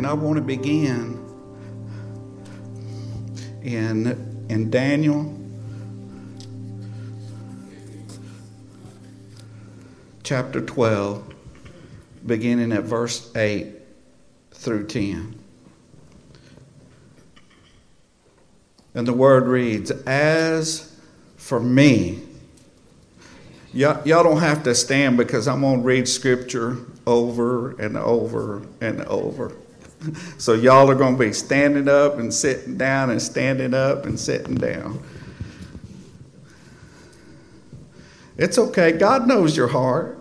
And I want to begin in, in Daniel chapter 12, beginning at verse 8 through 10. And the word reads, As for me, y'all, y'all don't have to stand because I'm going to read scripture over and over and over. So y'all are going to be standing up and sitting down and standing up and sitting down. It's okay. God knows your heart.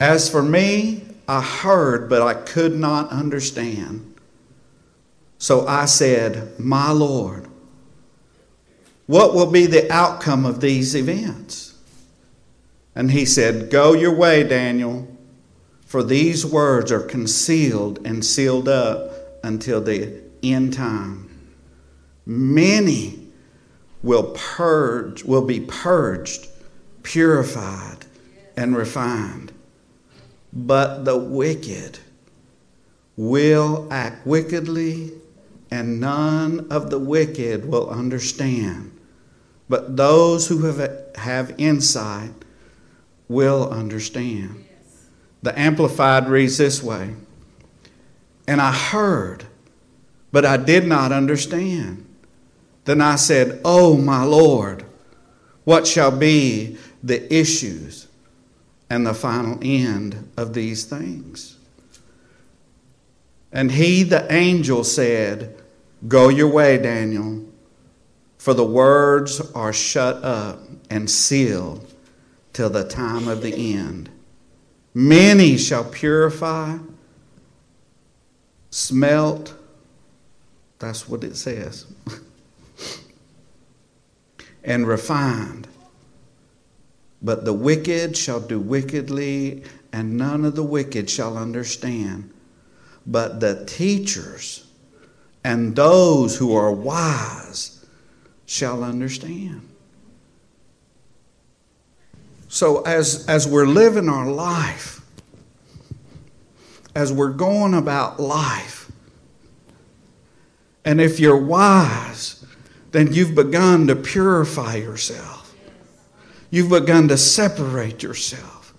As for me, I heard, but I could not understand. So I said, My Lord, what will be the outcome of these events? And he said, Go your way, Daniel, for these words are concealed and sealed up until the end time. Many will purge, will be purged, purified, and refined. But the wicked will act wickedly, and none of the wicked will understand. But those who have, have insight will understand. The Amplified reads this way And I heard, but I did not understand. Then I said, Oh, my Lord, what shall be the issues and the final end of these things? And he, the angel, said, Go your way, Daniel, for the words are shut up and sealed till the time of the end. Many shall purify, smelt, that's what it says, and refined. But the wicked shall do wickedly, and none of the wicked shall understand. But the teachers and those who are wise shall understand. So, as, as we're living our life, as we're going about life, and if you're wise, then you've begun to purify yourself. You've begun to separate yourself.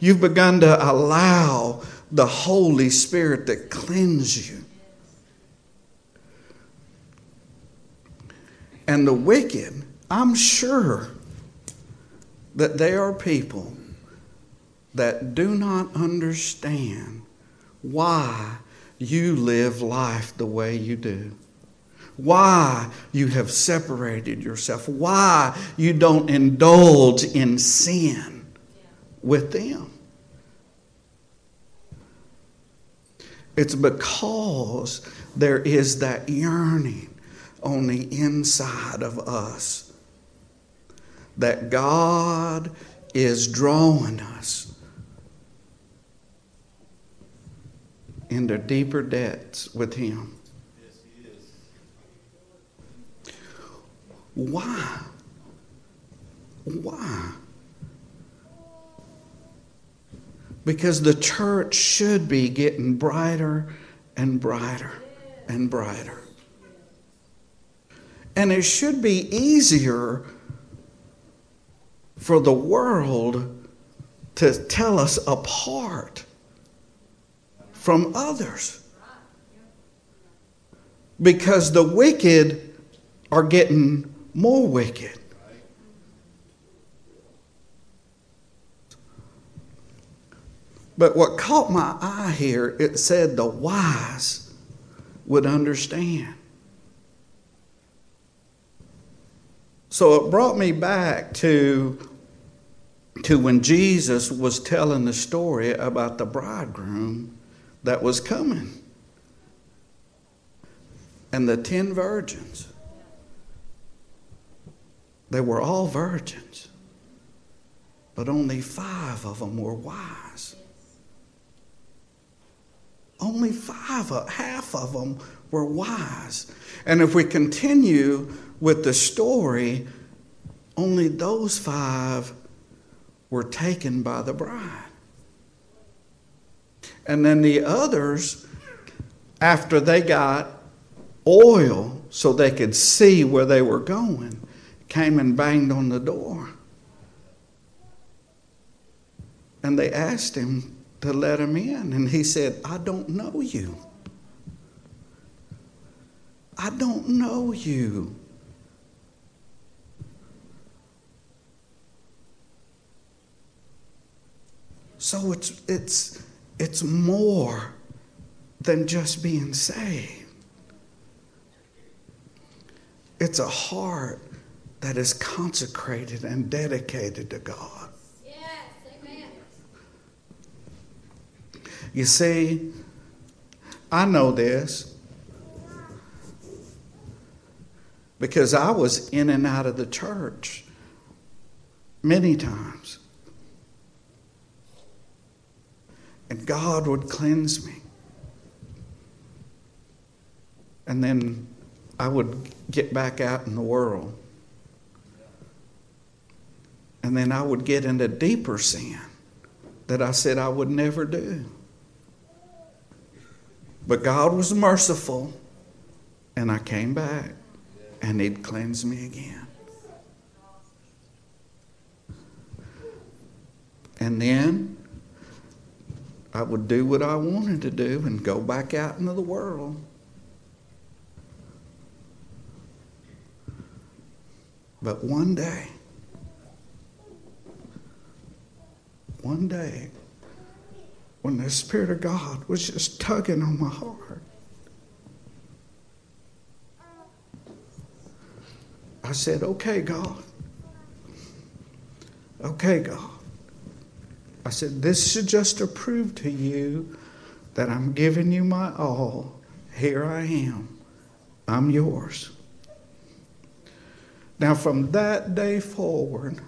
You've begun to allow the Holy Spirit to cleanse you. And the wicked, I'm sure that there are people that do not understand why you live life the way you do. Why you have separated yourself. Why you don't indulge in sin with them. It's because there is that yearning on the inside of us that God is drawing us into deeper debts with Him. Why? Why? Because the church should be getting brighter and brighter and brighter. And it should be easier for the world to tell us apart from others. Because the wicked are getting more wicked. But what caught my eye here, it said the wise would understand. So it brought me back to to when Jesus was telling the story about the bridegroom that was coming and the ten virgins. They were all virgins, but only five of them were wise. Only five, uh, half of them were wise. And if we continue with the story, only those five were taken by the bride. And then the others, after they got oil so they could see where they were going, came and banged on the door. And they asked him to let him in. And he said, I don't know you. I don't know you. So it's, it's, it's more than just being saved. It's a heart that is consecrated and dedicated to God. Yes, amen. You see, I know this because I was in and out of the church many times. And God would cleanse me. And then I would get back out in the world. And then I would get into deeper sin that I said I would never do. But God was merciful, and I came back, and He'd cleanse me again. And then I would do what I wanted to do and go back out into the world. But one day, one day, when the Spirit of God was just tugging on my heart, I said, Okay, God. Okay, God. I said, This should just to prove to you that I'm giving you my all. Here I am. I'm yours. Now, from that day forward,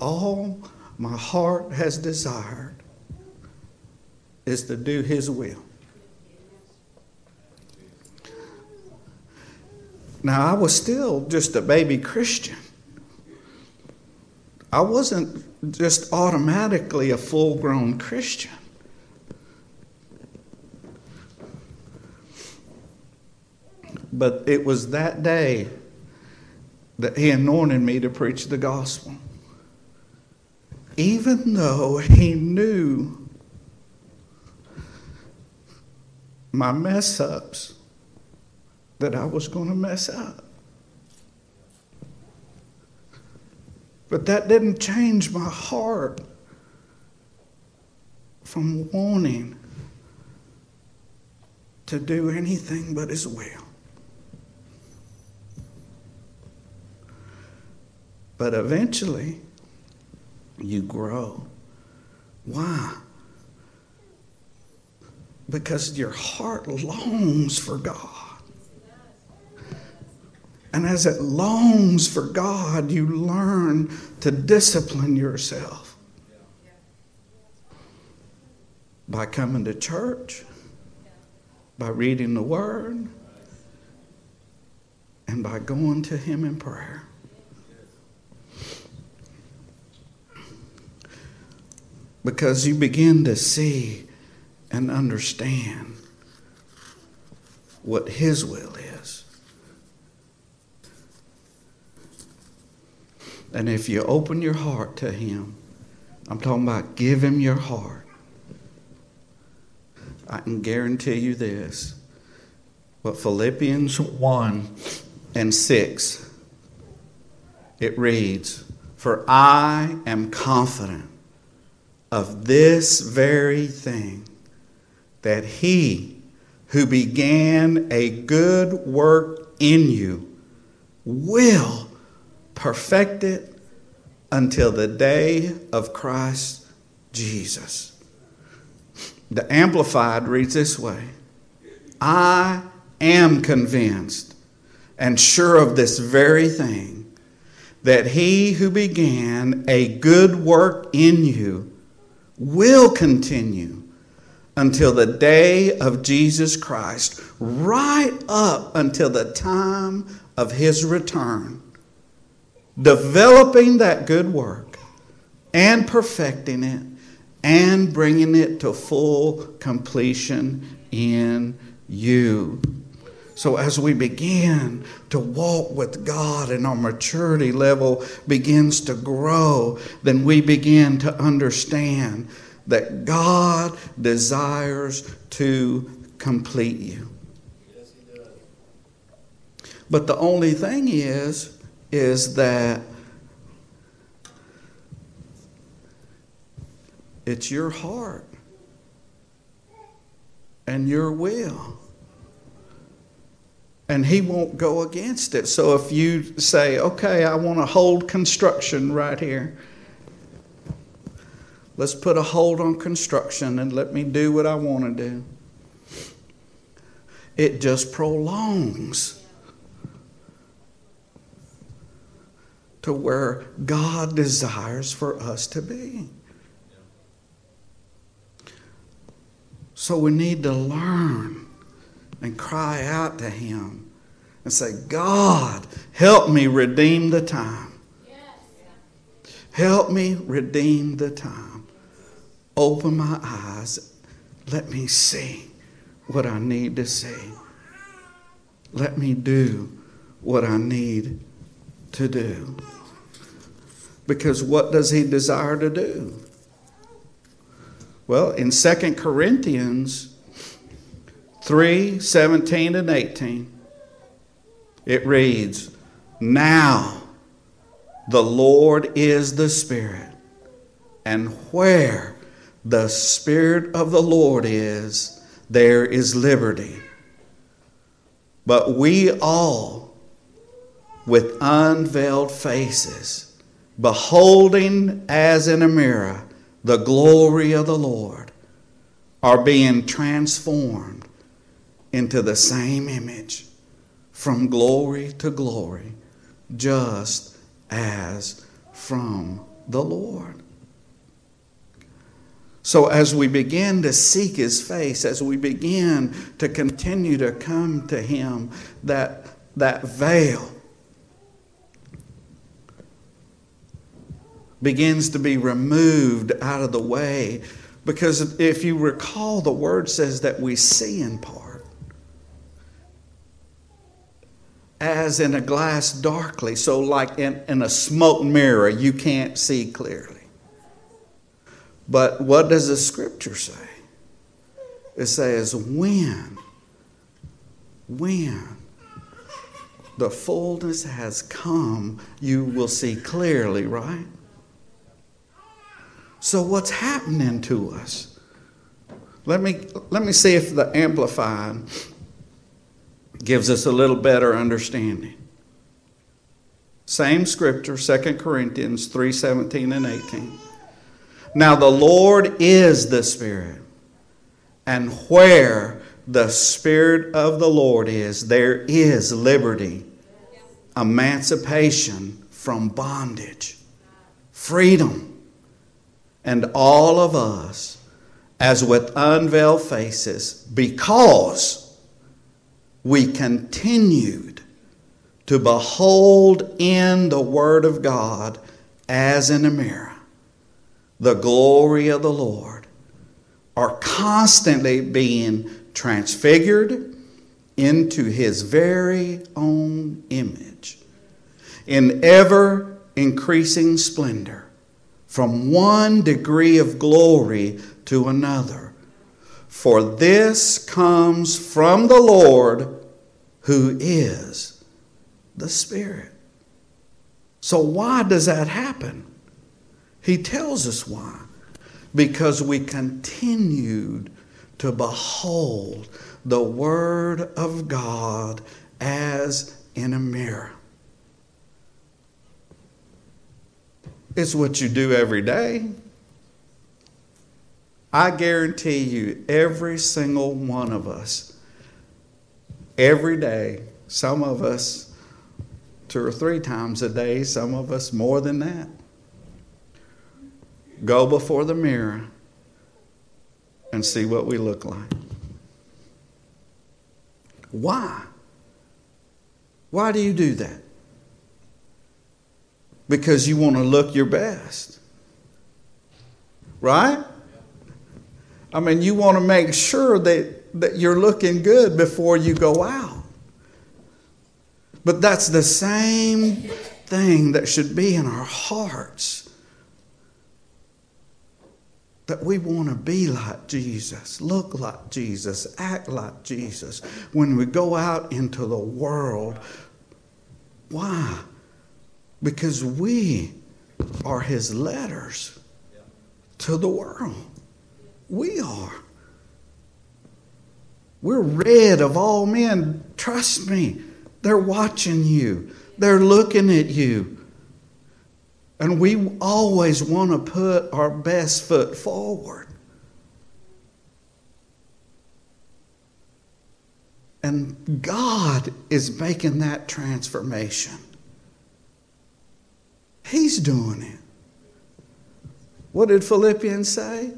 all my heart has desired is to do His will. Now, I was still just a baby Christian. I wasn't just automatically a full grown Christian. But it was that day that He anointed me to preach the gospel. Even though He knew my mess ups that I was going to mess up. But that didn't change my heart from wanting to do anything but His will. But eventually, you grow. Why? Because your heart longs for God. And as it longs for God, you learn to discipline yourself by coming to church, by reading the Word, and by going to Him in prayer. Because you begin to see and understand what His will is. And if you open your heart to Him, I'm talking about give Him your heart. I can guarantee you this. But Philippians 1 and 6, it reads, For I am confident of this very thing, that He who began a good work in you will perfect it until the day of Christ Jesus. The Amplified reads this way I am convinced and sure of this very thing that he who began a good work in you will continue until the day of Jesus Christ, right up until the time of his return developing that good work and perfecting it and bringing it to full completion in you. So, as we begin to walk with God and our maturity level begins to grow, then we begin to understand that God desires to complete you. Yes, He does. But the only thing is, is that it's your heart and your will and he won't go against it. So if you say, okay, I want to hold construction right here, let's put a hold on construction and let me do what I want to do. It just prolongs to where God desires for us to be. So we need to learn and cry out to Him and say, God, help me redeem the time. Help me redeem the time. Open my eyes. Let me see what I need to see. Let me do what I need to do. Because what does he desire to do? Well, in 2 Corinthians 3 17 and 18, it reads, Now the Lord is the Spirit, and where the Spirit of the Lord is, there is liberty. But we all, with unveiled faces, beholding as in a mirror the glory of the Lord, are being transformed into the same image from glory to glory, just as from the Lord. So, as we begin to seek His face, as we begin to continue to come to Him, that, that veil begins to be removed out of the way. Because if you recall, the Word says that we see in part. as in a glass darkly. So, like in, in a smoke mirror, you can't see clearly. But what does the scripture say? It says, when, when the fullness has come, you will see clearly, right? So, what's happening to us? Let me, let me see if the Amplified gives us a little better understanding. Same scripture, 2 Corinthians 3 17 and 18. Now the Lord is the Spirit, and where the Spirit of the Lord is, there is liberty, emancipation from bondage, freedom. And all of us, as with unveiled faces, because we continued to behold in the Word of God as in a mirror the glory of the Lord, are constantly being transfigured into His very own image in ever increasing splendor from one degree of glory to another. For this comes from the Lord who is the Spirit. So, why does that happen? He tells us why. Because we continued to behold the Word of God as in a mirror. It's what you do every day. I guarantee you, every single one of us every day. Some of us two or three times a day, some of us more than that. Go before the mirror and see what we look like. Why? Why do you do that? Because you want to look your best. Right? I mean, you want to make sure that, that you're looking good before you go out. But that's the same thing that should be in our hearts. That we want to be like Jesus, look like Jesus, act like Jesus when we go out into the world. Why? Because we are his letters to the world. We are. We're read of all men. Trust me, they're watching you, they're looking at you. And we always want to put our best foot forward. And God is making that transformation. He's doing it. What did Philippians say?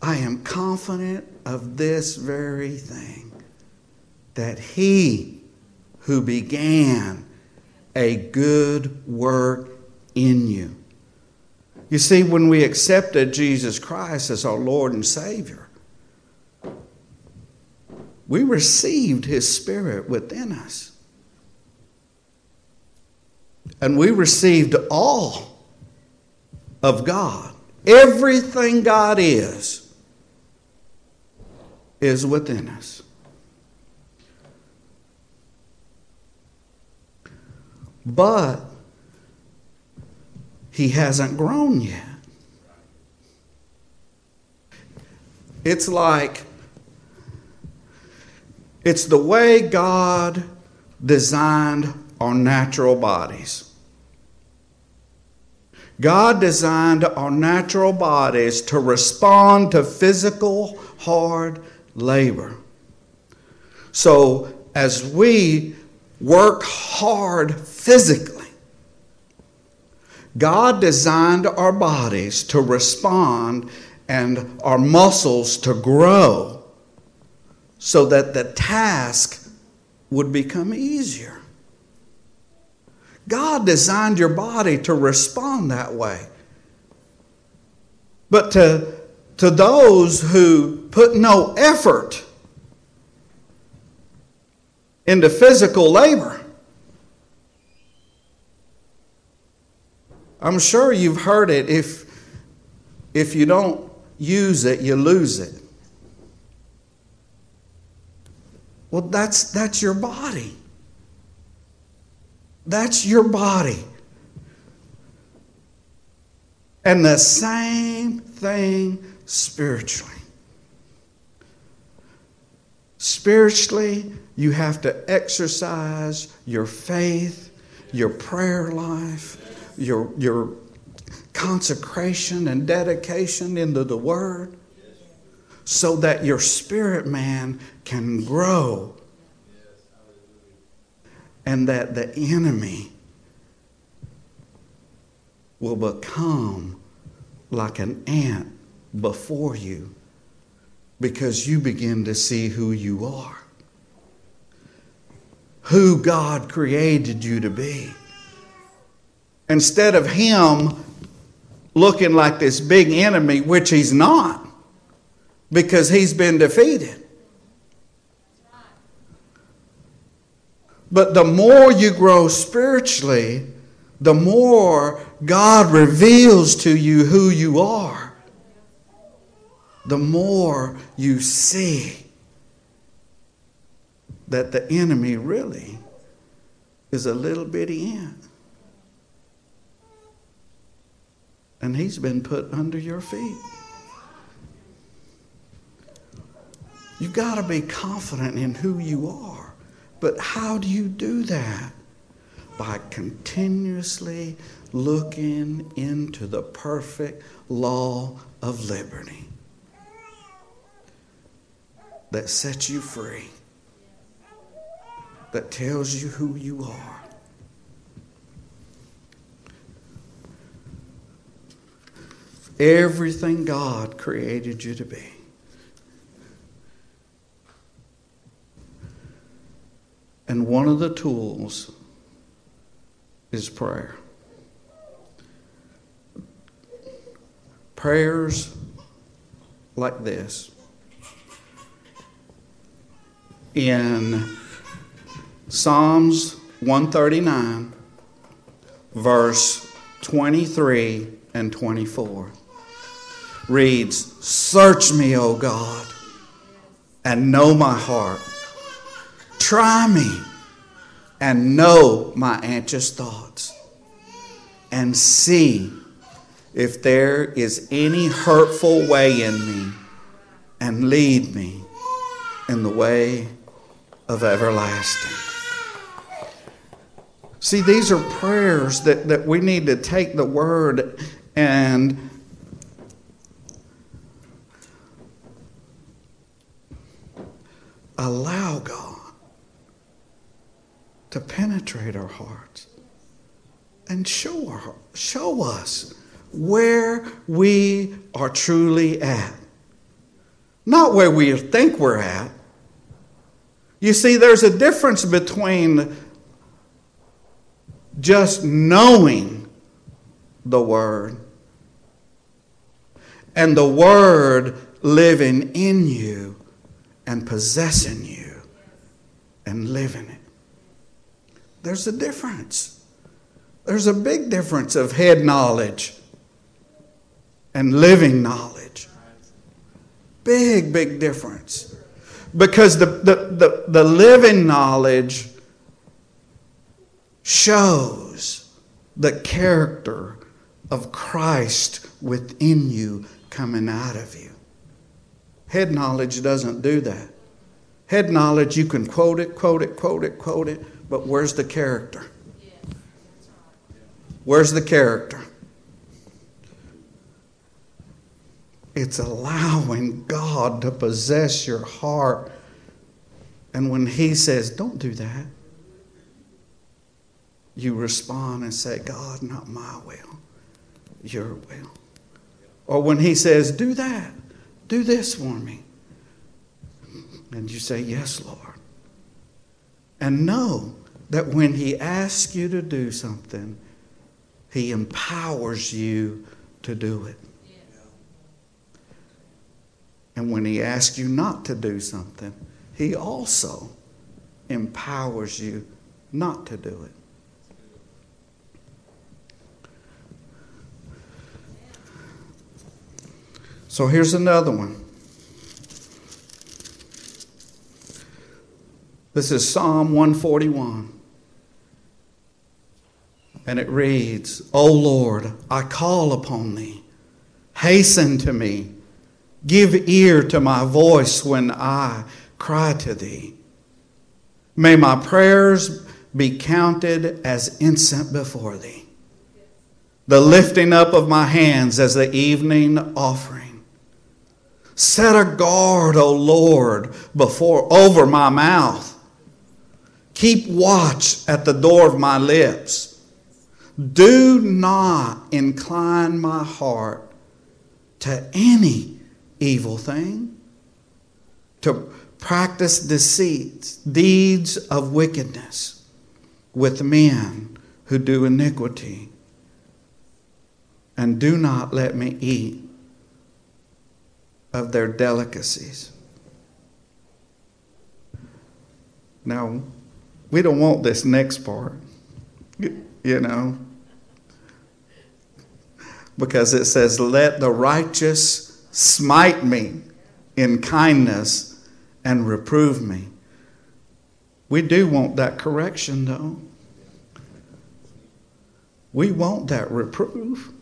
I am confident of this very thing that he who began a good work in you. You see, when we accepted Jesus Christ as our Lord and Savior, we received His Spirit within us. And we received all of God. Everything God is, is within us. But he hasn't grown yet. It's like, it's the way God designed our natural bodies. God designed our natural bodies to respond to physical hard labor. So, as we work hard physically, God designed our bodies to respond and our muscles to grow so that the task would become easier. God designed your body to respond that way. But to, to those who put no effort into physical labor, I'm sure you've heard it if, if you don't use it, you lose it. Well, that's, that's your body. That's your body. And the same thing spiritually. Spiritually, you have to exercise your faith, your prayer life, your, your consecration and dedication into the Word, so that your spirit man can grow and that the enemy will become like an ant before you because you begin to see who you are, who God created you to be. Instead of Him looking like this big enemy, which He's not, because He's been defeated. But the more you grow spiritually, the more God reveals to you who you are. The more you see that the enemy really is a little bitty ant. And he's been put under your feet. You've got to be confident in who you are. But how do you do that? By continuously looking into the perfect law of liberty that sets you free, that tells you who you are. Everything God created you to be. And one of the tools is prayer. Prayers like this in Psalms 139, verse 23 and 24. Reads, Search me, O God, and know my heart. Try me and know my anxious thoughts, and see if there is any hurtful way in me, and lead me in the way of everlasting. See, these are prayers that, that we need to take the word and allow God to penetrate our hearts and show, our, show us where we are truly at. Not where we think we're at. You see, there's a difference between just knowing the Word and the Word living in you and possessing you and living it. There's a difference. There's a big difference of head knowledge and living knowledge. Big, big difference. Because the, the, the, the living knowledge shows the character of Christ within you coming out of you. Head knowledge doesn't do that. Head knowledge, you can quote it, quote it, quote it, quote it, but where's the character? Where's the character? It's allowing God to possess your heart. And when He says, don't do that, you respond and say, God, not my will, your will. Or when He says, do that, do this for me. And you say, Yes, Lord. And know that when He asks you to do something, He empowers you to do it. And when He asks you not to do something, He also empowers you not to do it. So here's another one. This is Psalm 141. And it reads, O Lord, I call upon thee. Hasten to me. Give ear to my voice when I cry to thee. May my prayers be counted as incense before thee, the lifting up of my hands as the evening offering. Set a guard, O Lord, before over my mouth. Keep watch at the door of my lips. Do not incline my heart to any evil thing, to practice deceit, deeds of wickedness with men who do iniquity. And do not let me eat of their delicacies. Now, we don't want this next part, you know, because it says, Let the righteous smite me in kindness and reprove me. We do want that correction, though. We want that reproof.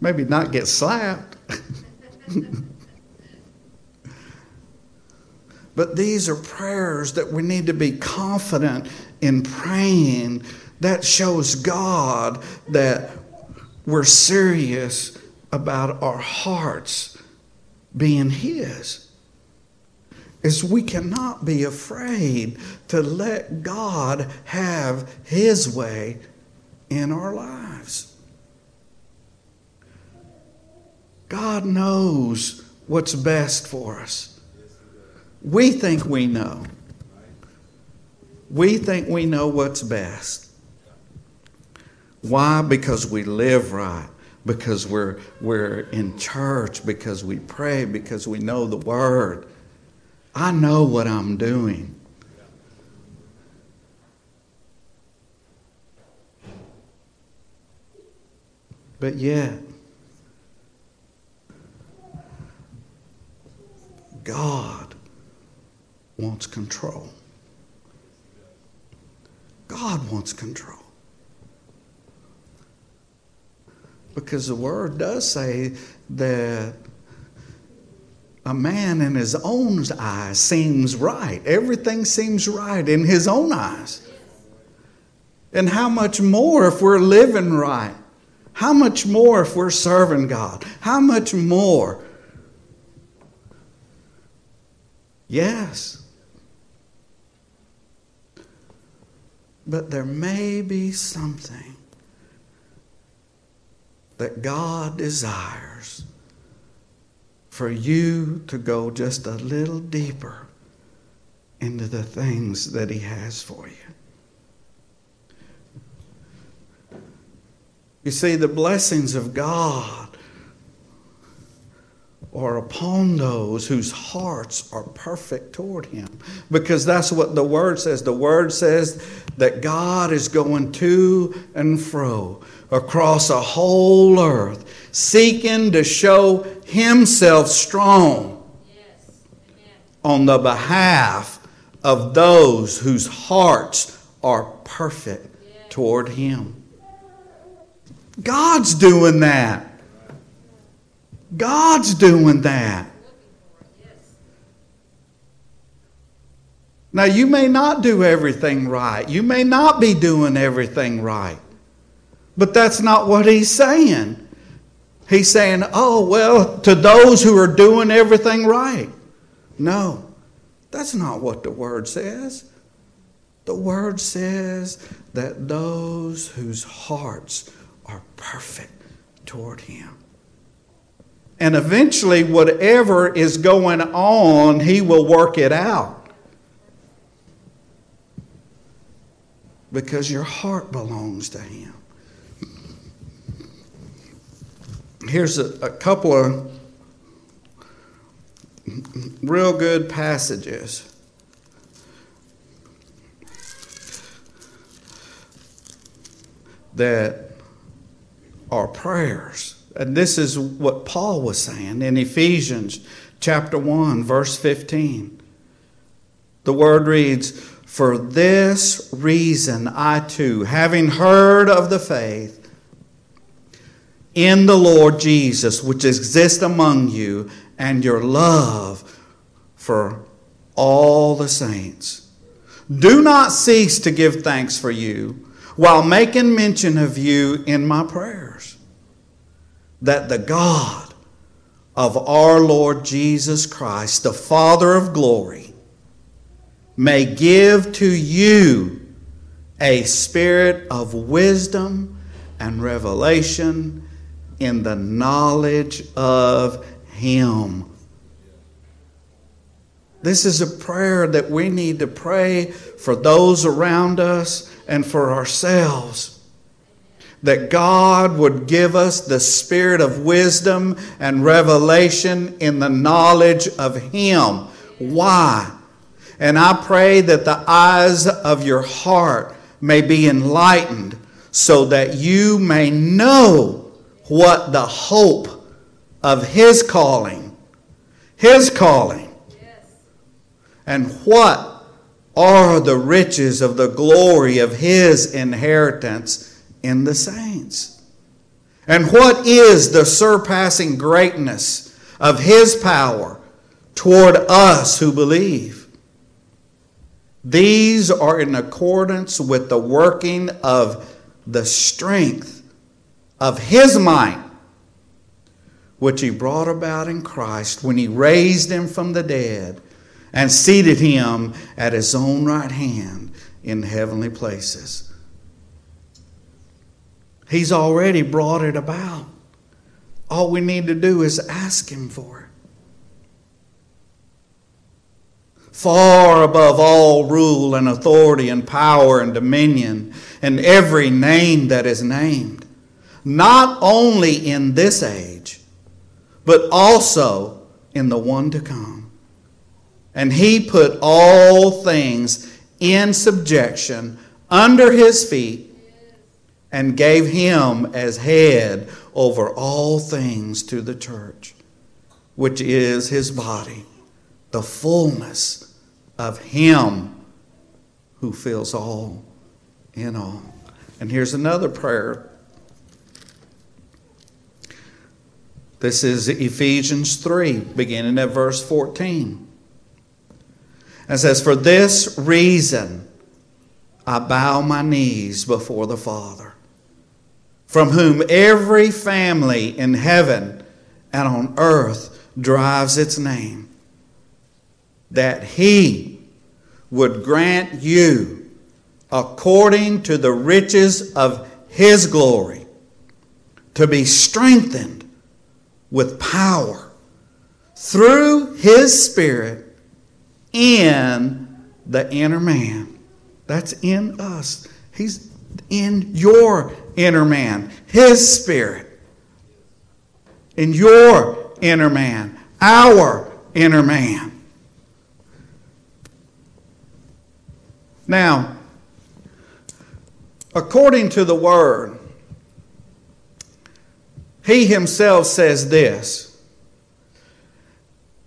Maybe not get slapped. but these are prayers that we need to be confident in praying. That shows God that we're serious about our hearts being His. Is we cannot be afraid to let God have His way in our lives. God knows what's best for us. We think we know. We think we know what's best. Why? Because we live right, because we're, we're in church, because we pray, because we know the Word. I know what I'm doing. But yet, God wants control. God wants control. Because the word does say that a man in his own eyes seems right. Everything seems right in his own eyes. And how much more if we're living right? How much more if we're serving God? How much more? Yes. But there may be something that God desires for you to go just a little deeper into the things that He has for you. You see, the blessings of God are upon those whose hearts are perfect toward Him. Because that's what the Word says. The Word says that God is going to and fro across a whole earth, seeking to show Himself strong yes. on the behalf of those whose hearts are perfect yes. toward Him. God's doing that. God's doing that. Now, you may not do everything right. You may not be doing everything right. But that's not what he's saying. He's saying, oh, well, to those who are doing everything right. No, that's not what the word says. The word says that those whose hearts are perfect toward Him. And eventually, whatever is going on, He will work it out. Because your heart belongs to Him. Here's a, a couple of real good passages. That are prayers. And this is what Paul was saying in Ephesians chapter 1, verse 15. The word reads, For this reason I too, having heard of the faith in the Lord Jesus, which exists among you, and your love for all the saints, do not cease to give thanks for you while making mention of you in my prayers, that the God of our Lord Jesus Christ, the Father of glory, may give to you a spirit of wisdom and revelation in the knowledge of Him. This is a prayer that we need to pray for those around us and for ourselves. That God would give us the spirit of wisdom and revelation in the knowledge of Him. Why? And I pray that the eyes of your heart may be enlightened so that you may know what the hope of His calling, His calling, and what are the riches of the glory of his inheritance in the saints. And what is the surpassing greatness of his power toward us who believe? These are in accordance with the working of the strength of his might, which he brought about in Christ when he raised him from the dead and seated him at his own right hand in heavenly places. He's already brought it about. All we need to do is ask him for it. Far above all rule and authority and power and dominion and every name that is named, not only in this age, but also in the one to come. And he put all things in subjection under his feet and gave him as head over all things to the church, which is his body, the fullness of him who fills all in all. And here's another prayer. This is Ephesians 3, beginning at verse 14. And says, For this reason I bow my knees before the Father, from whom every family in heaven and on earth derives its name, that he would grant you, according to the riches of his glory, to be strengthened with power through his Spirit in the inner man. That's in us. He's in your inner man, His Spirit. In your inner man, our inner man. Now, according to the Word, He Himself says this.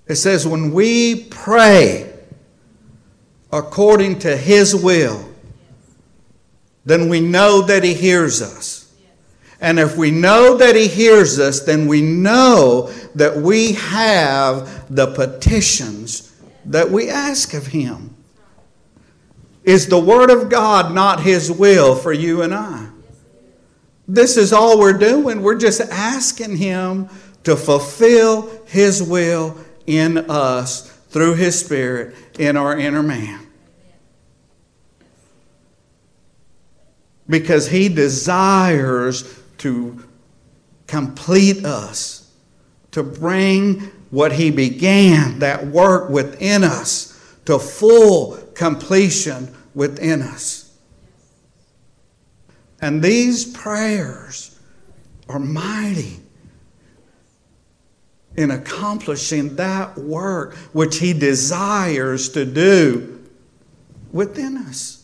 It says, when we pray, according to His will, then we know that He hears us. And if we know that He hears us, then we know that we have the petitions that we ask of Him. Is the Word of God not His will for you and I? This is all we're doing. We're just asking Him to fulfill His will in us through His Spirit in our inner man. Because He desires to complete us, to bring what He began, that work within us, to full completion within us. And these prayers are mighty in accomplishing that work which He desires to do within us.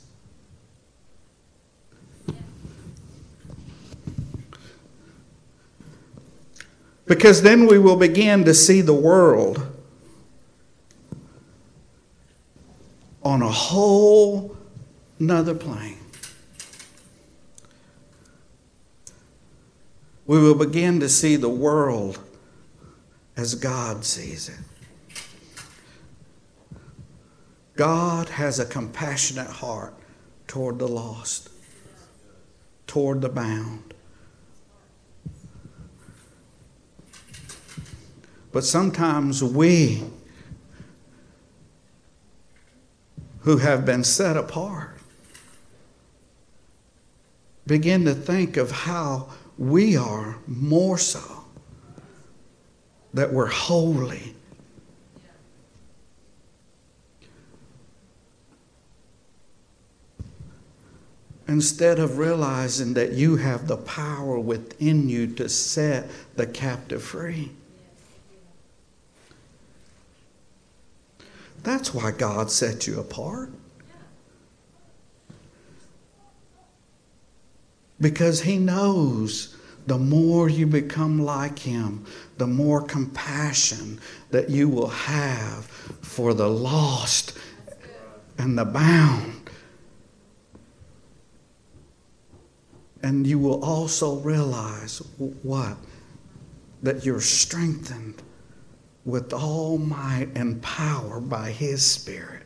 Because then we will begin to see the world on a whole nother plane. We will begin to see the world as God sees it. God has a compassionate heart toward the lost, toward the bound. But sometimes we, who have been set apart, begin to think of how we are more so that we're holy. Instead of realizing that you have the power within you to set the captive free. That's why God set you apart. Because He knows the more you become like Him, the more compassion that you will have for the lost and the bound. And you will also realize what? That you're strengthened with all might and power by His Spirit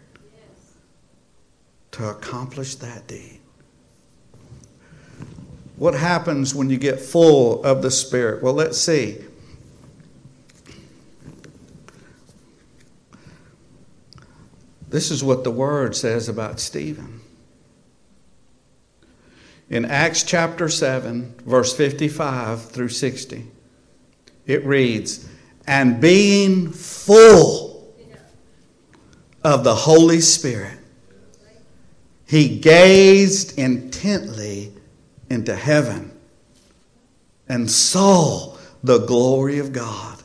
to accomplish that deed. What happens when you get full of the Spirit? Well, let's see. This is what the Word says about Stephen. In Acts chapter 7, verse 55 through 60, it reads, And being full of the Holy Spirit, he gazed intently into heaven and saw the glory of God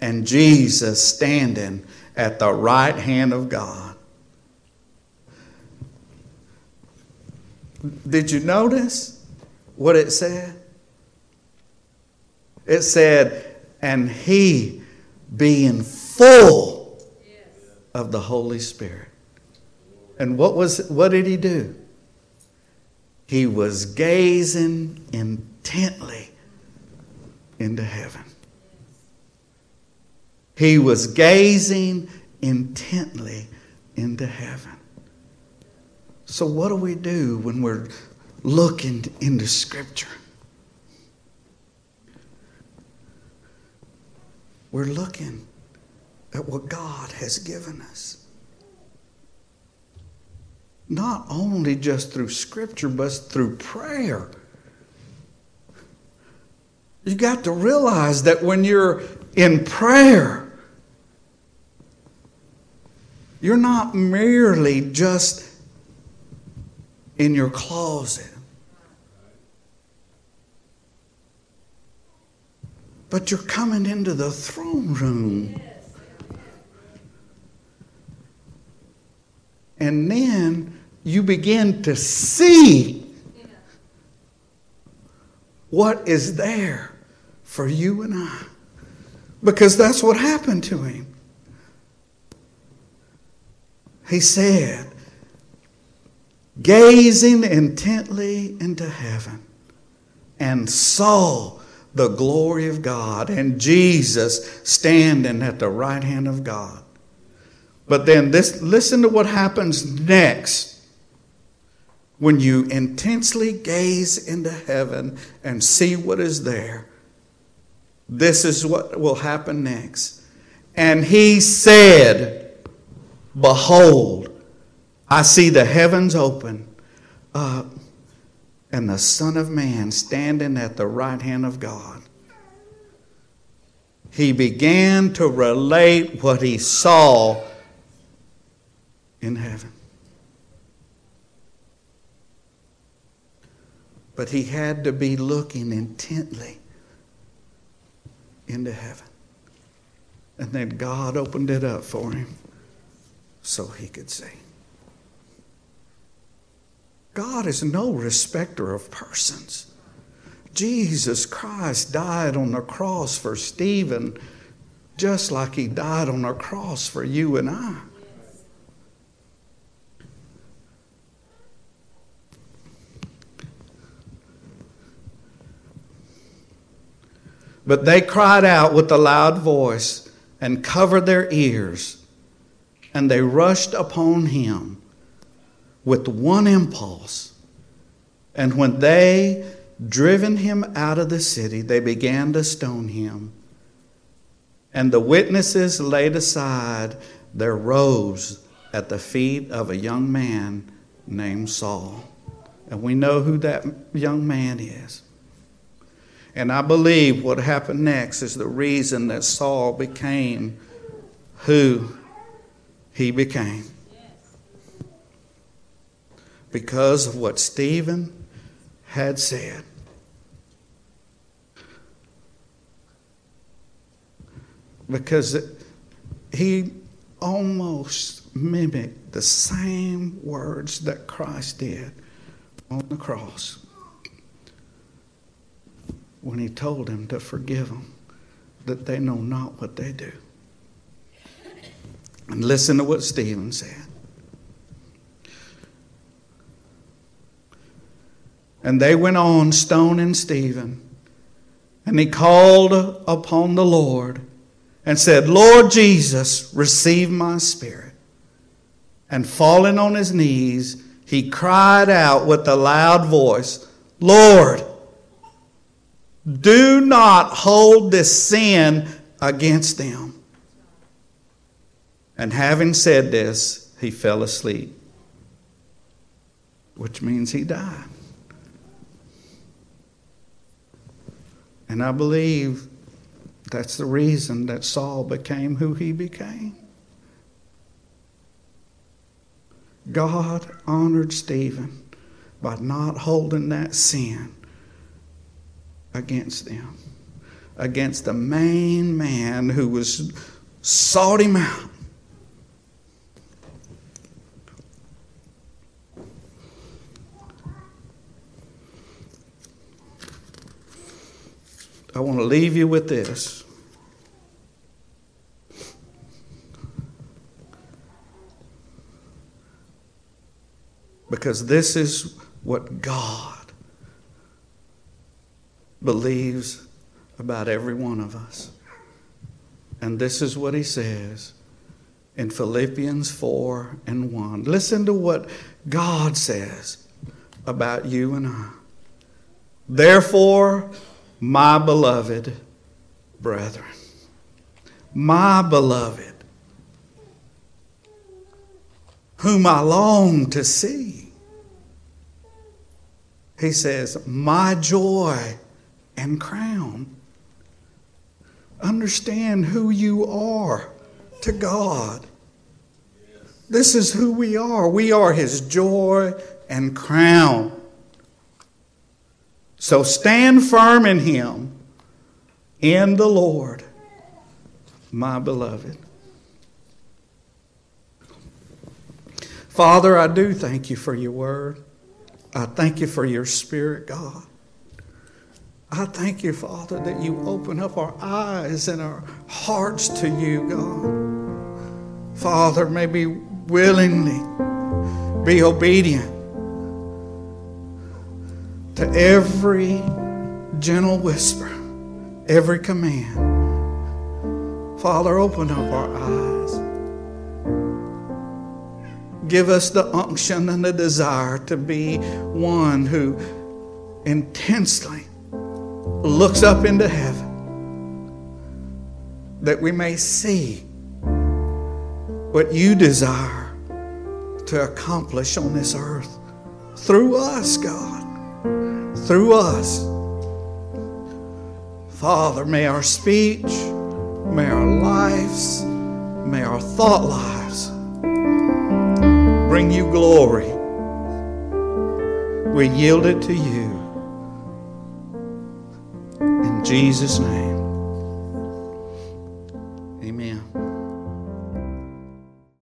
and Jesus standing at the right hand of God. Did you notice what it said? It said, and he being full of the Holy Spirit. And what was what did he do? He was gazing intently into heaven. He was gazing intently into heaven. So, what do we do when we're looking into Scripture? We're looking at what God has given us. Not only just through Scripture, but through prayer. You got to realize that when you're in prayer, you're not merely just in your closet, but you're coming into the throne room. And then you begin to see what is there for you and I. Because that's what happened to him. He said, gazing intently into heaven, and saw the glory of God and Jesus standing at the right hand of God. But then this listen to what happens next when you intensely gaze into heaven and see what is there. This is what will happen next. And he said, Behold, I see the heavens open up and the Son of Man standing at the right hand of God. He began to relate what he saw in heaven. But he had to be looking intently into heaven. And then God opened it up for him so he could see. God is no respecter of persons. Jesus Christ died on the cross for Stephen just like he died on the cross for you and I. But they cried out with a loud voice and covered their ears, and they rushed upon him with one impulse. And when they driven him out of the city, they began to stone him. And the witnesses laid aside their robes at the feet of a young man named Saul. And we know who that young man is. And I believe what happened next is the reason that Saul became who he became. Because of what Stephen had said. Because he almost mimicked the same words that Christ did on the cross when he told them to forgive them, that they know not what they do. And listen to what Stephen said. And they went on stoning Stephen. And he called upon the Lord and said, Lord Jesus, receive my spirit. And falling on his knees, he cried out with a loud voice, Lord, do not hold this sin against them. And having said this, he fell asleep, which means he died. And I believe that's the reason that Saul became who he became. God honored Stephen by not holding that sin against them. against the main man who was sought him out. I want to leave you with this. Because this is what God believes about every one of us. And this is what he says in Philippians 4 and 1. Listen to what God says about you and I. Therefore, my beloved brethren, my beloved, whom I long to see. He says, My joy and crown. Understand who you are to God. This is who we are. We are His joy and crown. So stand firm in Him, in the Lord, my beloved. Father, I do thank you for your word. I thank you for your spirit, God. I thank you, Father, that you open up our eyes and our hearts to you, God. Father, may we willingly be obedient to every gentle whisper, every command. Father, open up our eyes. Give us the unction and the desire to be one who intensely looks up into heaven that we may see what you desire to accomplish on this earth through us, God. Through us. Father, may our speech, may our lives, may our thought lives bring you glory. We yield it to you. In Jesus' name.